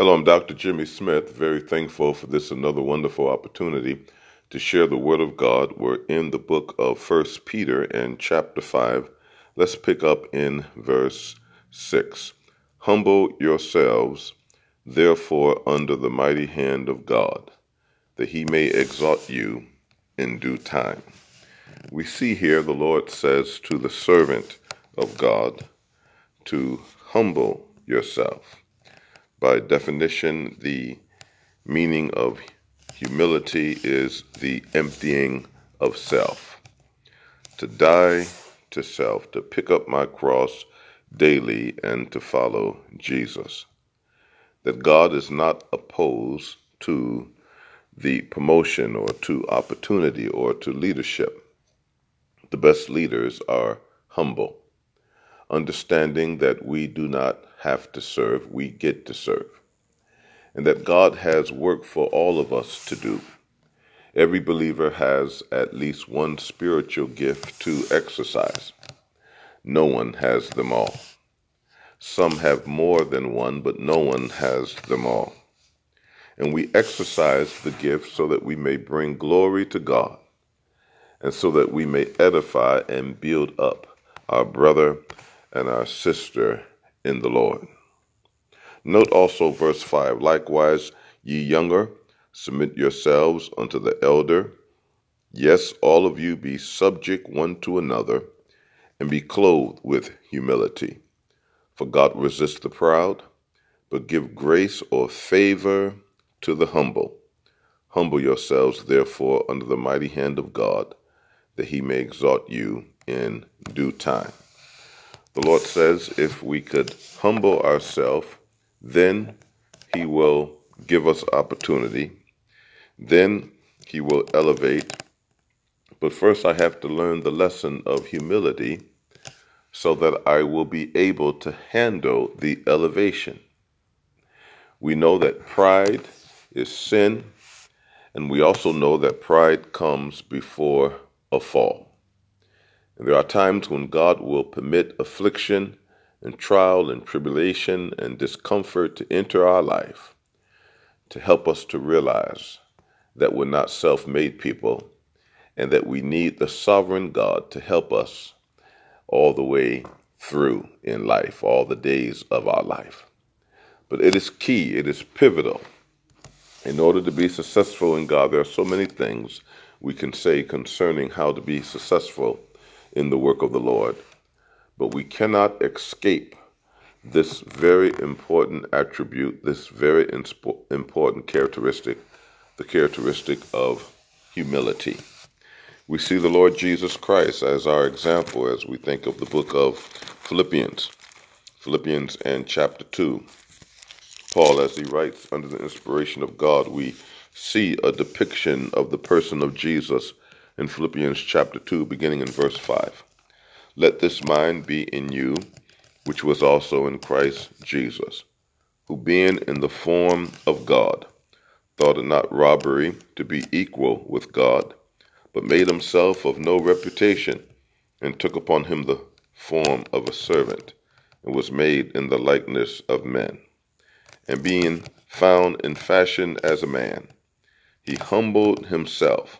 Hello, I'm Dr. Jimmy Smith. Very thankful for this another wonderful opportunity to share the Word of God. We're in the book of First Peter and chapter 5. Let's pick up in verse 6. Humble yourselves, therefore, under the mighty hand of God, that he may exalt you in due time. We see here the Lord says to the servant of God to humble yourself. By definition, the meaning of humility is the emptying of self. To die to self, to pick up my cross daily and to follow Jesus. That God is not opposed to the promotion or to opportunity or to leadership. The best leaders are humble, understanding that we do not have to serve, we get to serve. And that God has work for all of us to do. Every believer has at least one spiritual gift to exercise. No one has them all. Some have more than one, but no one has them all. And we exercise the gift so that we may bring glory to God and so that we may edify and build up our brother and our sister in the Lord. Note also verse 5 Likewise, ye younger, submit yourselves unto the elder. Yes, all of you be subject one to another, and be clothed with humility. For God resists the proud, but give grace or favor to the humble. Humble yourselves, therefore, under the mighty hand of God, that he may exalt you in due time. The Lord says if we could humble ourselves, then He will give us opportunity. Then He will elevate. But first, I have to learn the lesson of humility so that I will be able to handle the elevation. We know that pride is sin, and we also know that pride comes before a fall. There are times when God will permit affliction and trial and tribulation and discomfort to enter our life to help us to realize that we're not self made people and that we need the sovereign God to help us all the way through in life, all the days of our life. But it is key, it is pivotal. In order to be successful in God, there are so many things we can say concerning how to be successful in the work of the Lord. But we cannot escape this very important attribute, this very important characteristic, the characteristic of humility. We see the Lord Jesus Christ as our example as we think of the book of Philippians, Philippians and chapter 2. Paul, as he writes under the inspiration of God, we see a depiction of the person of Jesus in Philippians chapter 2, beginning in verse 5. Let this mind be in you, which was also in Christ Jesus, who being in the form of God, thought it not robbery to be equal with God, but made himself of no reputation, and took upon him the form of a servant, and was made in the likeness of men. And being found in fashion as a man, he humbled himself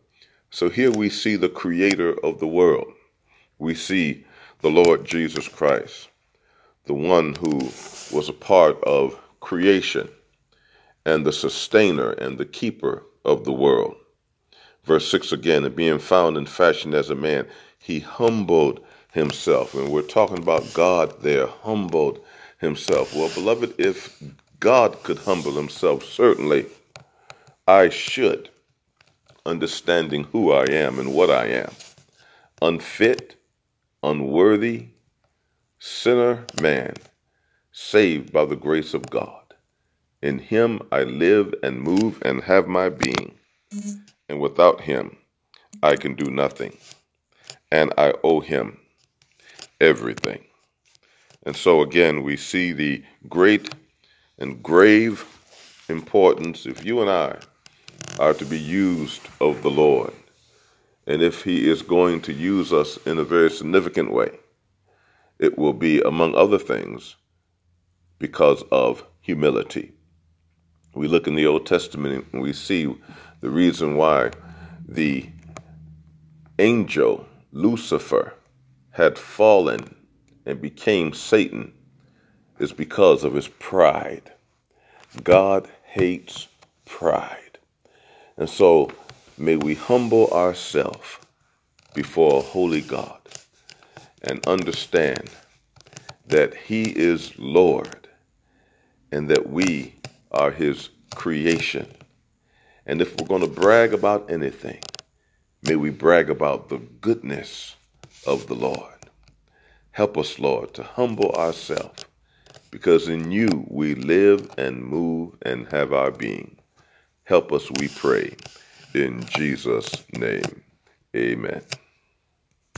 So here we see the creator of the world. We see the Lord Jesus Christ, the one who was a part of creation and the sustainer and the keeper of the world. Verse 6 again, and being found in fashion as a man, he humbled himself. And we're talking about God there, humbled himself. Well, beloved, if God could humble himself, certainly I should understanding who I am and what I am. Unfit, unworthy, sinner man, saved by the grace of God. In him I live and move and have my being. And without him I can do nothing. And I owe him everything. And so again, we see the great and grave importance if you and I are to be used of the Lord, and if He is going to use us in a very significant way, it will be, among other things, because of humility. We look in the Old Testament and we see the reason why the angel Lucifer had fallen and became Satan is because of his pride. God hates pride. And so may we humble ourselves before a holy God and understand that he is Lord and that we are his creation. And if we're going to brag about anything, may we brag about the goodness of the Lord. Help us, Lord, to humble ourselves, because in you we live and move and have our being. Help us, we pray. In Jesus' name, amen.